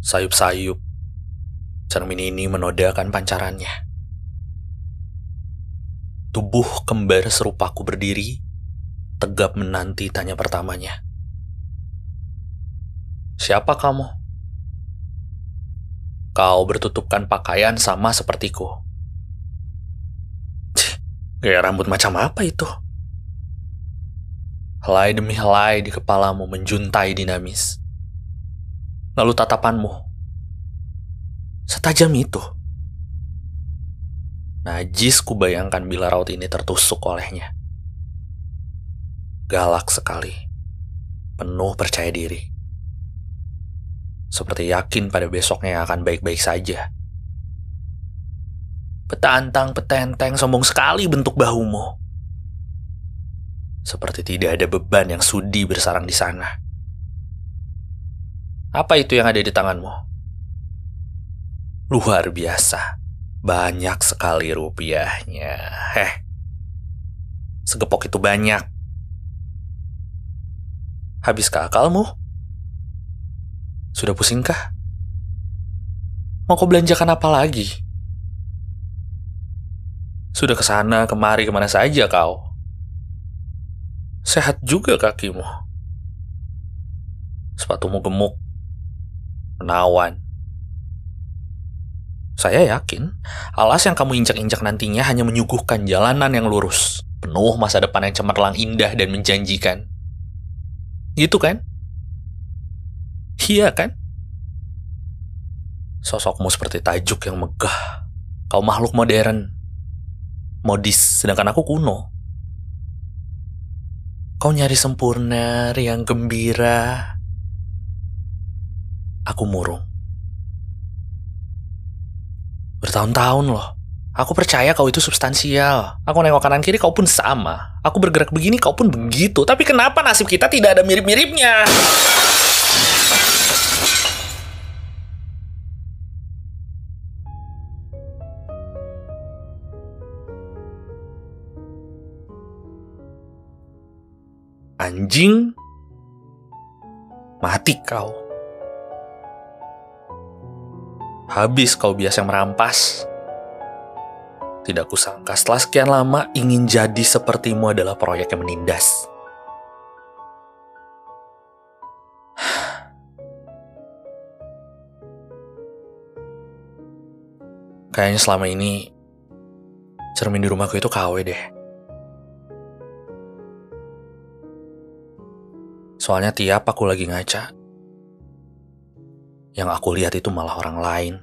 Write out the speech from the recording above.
Sayup-sayup, cermin ini menodakan pancarannya. Tubuh kembar serupaku berdiri, tegap menanti tanya pertamanya. Siapa kamu? Kau bertutupkan pakaian sama sepertiku. Cih, gaya rambut macam apa itu? Helai demi helai di kepalamu menjuntai dinamis. Lalu tatapanmu. Setajam itu. Najis kubayangkan bila raut ini tertusuk olehnya. Galak sekali. Penuh percaya diri. Seperti yakin pada besoknya akan baik-baik saja. Petantang petenteng sombong sekali bentuk bahumu seperti tidak ada beban yang sudi bersarang di sana. Apa itu yang ada di tanganmu? Luar biasa. Banyak sekali rupiahnya. Heh. Segepok itu banyak. Habiskah akalmu? Sudah pusingkah? Mau kau belanjakan apa lagi? Sudah ke sana kemari ke mana saja kau? Sehat juga kakimu. Sepatumu gemuk, menawan. Saya yakin, alas yang kamu injak-injak nantinya hanya menyuguhkan jalanan yang lurus, penuh masa depan yang cemerlang indah dan menjanjikan. Gitu kan? Iya kan? Sosokmu seperti tajuk yang megah. Kau makhluk modern. Modis, sedangkan aku kuno. Kau nyari sempurna, riang gembira. Aku murung. Bertahun-tahun loh. Aku percaya kau itu substansial. Aku nengok kanan kiri kau pun sama. Aku bergerak begini kau pun begitu. Tapi kenapa nasib kita tidak ada mirip-miripnya? Anjing, mati kau. Habis kau biasa merampas. Tidak kusangka setelah sekian lama ingin jadi sepertimu adalah proyek yang menindas. Kayaknya selama ini cermin di rumahku itu KW deh. Soalnya tiap aku lagi ngaca, yang aku lihat itu malah orang lain.